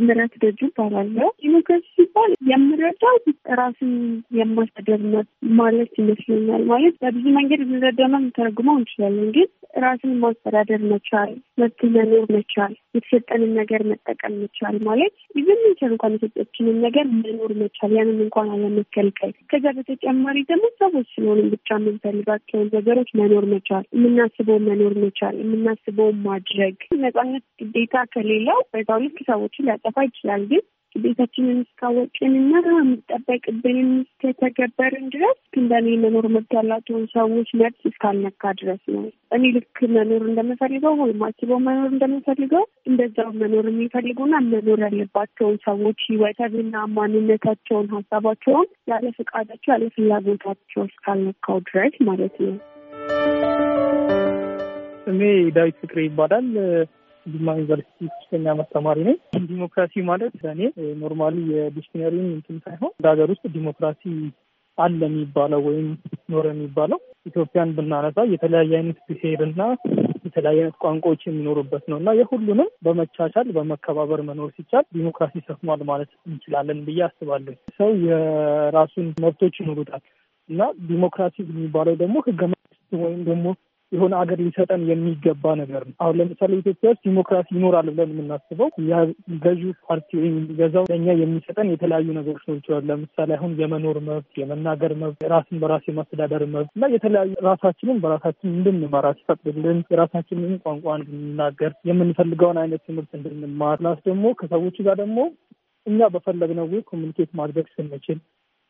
ምረት ደጁ ይባላለሁ። ዲሞክራሲ ሲባል የምረዳው ራስን የማስተዳደር ማለት ይመስለኛል። ማለት በብዙ መንገድ ልንረዳና ልንተረጉመው እንችላለን። ግን ራስን ማስተዳደር መቻል፣ መብት መኖር መቻል፣ የተሰጠንን ነገር መጠቀም መቻል ማለት ይዘን ምንችል እንኳን የሰጠችንን ነገር መኖር መቻል፣ ያንን እንኳን አለመከልከል። ከዛ በተጨማሪ ደግሞ ሰዎች ስለሆንን ብቻ የምንፈልጋቸውን ነገሮች መኖር መቻል፣ የምናስበውን መኖር መቻል፣ የምናስበውን ማድረግ ነጻነት ግዴታ ከሌለው በዛው ልክ ሰዎችን ሊያጠፋ ይችላል። ግን ግዴታችንን እስካወቅንና የሚጠበቅብንን እስከተገበርን ድረስ እንደኔ መኖር መብት ያላቸውን ሰዎች መብት እስካልነካ ድረስ ነው። እኔ ልክ መኖር እንደምፈልገው ወይም አስበው መኖር እንደምፈልገው እንደዛው መኖር የሚፈልጉና መኖር ያለባቸውን ሰዎች ሕይወትና ማንነታቸውን፣ ሀሳባቸውን ያለ ፍቃዳቸው ያለ ፍላጎታቸው እስካልነካው ድረስ ማለት ነው። ስሜ ዳዊት ፍቅሬ ይባላል። ጅማ ዩኒቨርሲቲ ሶስተኛ ዓመት ተማሪ ነኝ። ዲሞክራሲ ማለት ለእኔ normally የ dictionary ን እንትን ሳይሆን እንደ ሀገር ውስጥ ዲሞክራሲ አለ የሚባለው ወይም ኖረ የሚባለው ኢትዮጵያን ብናነሳ የተለያየ አይነት ብሔር እና የተለያየ አይነት ቋንቋዎች የሚኖሩበት ነው እና የሁሉንም በመቻቻል በመከባበር መኖር ሲቻል ዲሞክራሲ ሰፍኗል ማለት እንችላለን ብዬ አስባለሁ። ሰው የራሱን መብቶች ይኖሩታል እና ዲሞክራሲ የሚባለው ደግሞ ህገ መንግስት ወይም ደግሞ የሆነ ሀገር ሊሰጠን የሚገባ ነገር ነው። አሁን ለምሳሌ ኢትዮጵያ ውስጥ ዲሞክራሲ ይኖራል ብለን የምናስበው ገዢው ፓርቲ ወይም የሚገዛው ለእኛ የሚሰጠን የተለያዩ ነገሮች ነው ይችላል። ለምሳሌ አሁን የመኖር መብት፣ የመናገር መብት፣ ራስን በራስ የማስተዳደር መብት እና የተለያዩ ራሳችንን በራሳችን እንድንመራ ሲፈቅድልን የራሳችንን ቋንቋ እንድንናገር የምንፈልገውን አይነት ትምህርት እንድንማር ፕላስ ደግሞ ከሰዎች ጋር ደግሞ እኛ በፈለግነው communicate ማድረግ ስንችል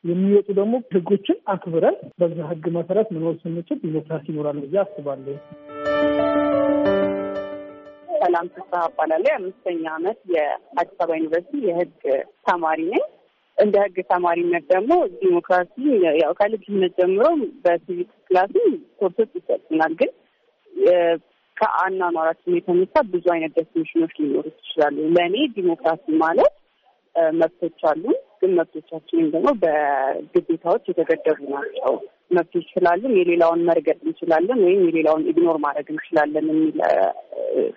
የሚወጡ ደግሞ ህጎችን አክብረን በዛ ህግ መሰረት መኖር ስንችል ዲሞክራሲ ይኖራል ብዬ አስባለሁ። ሰላም ተስፋ እባላለሁ። የአምስተኛ ዓመት የአዲስ አበባ ዩኒቨርሲቲ የህግ ተማሪ ነኝ። እንደ ህግ ተማሪነት ደግሞ ዲሞክራሲ ያው ከልጅነት ጀምሮ በ civic class ኮርሶች ይሰጡናል። ግን ከአኗኗራችን የተነሳ ብዙ አይነት definition ኖች ሊኖሩ ይችላሉ። ለእኔ ዲሞክራሲ ማለት መብቶች አሉን ግን መብቶቻችንም ደግሞ በግዴታዎች የተገደቡ ናቸው። መብቶች ስላለን የሌላውን መርገጥ እንችላለን ወይም የሌላውን ignore ማድረግ እንችላለን የሚል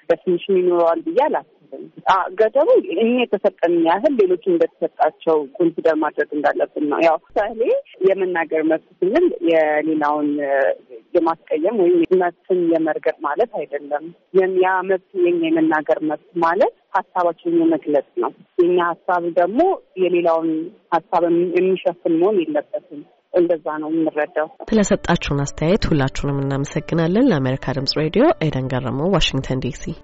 definition ይኖረዋል ብዬ አላስብም። ገደቡ እኛ የተሰጠን ያህል ሌሎች እንደተሰጣቸው consider ማድረግ እንዳለብን ነው። ያው ምሳሌ የመናገር መብት ስንል የሌላውን የማስቀየም ወይም መብትን የመርገጥ ማለት አይደለም። ያ መብት የኛ የመናገር መብት ማለት ሀሳባችንን የመግለጽ ነው። የኛ ሀሳብ ደግሞ የሌላውን ሀሳብ የሚሸፍን መሆን የለበትም። እንደዛ ነው የምንረዳው። ስለሰጣችሁን አስተያየት ሁላችሁንም እናመሰግናለን። ለአሜሪካ ድምጽ ሬዲዮ ኤደን ገረመው፣ ዋሽንግተን ዲሲ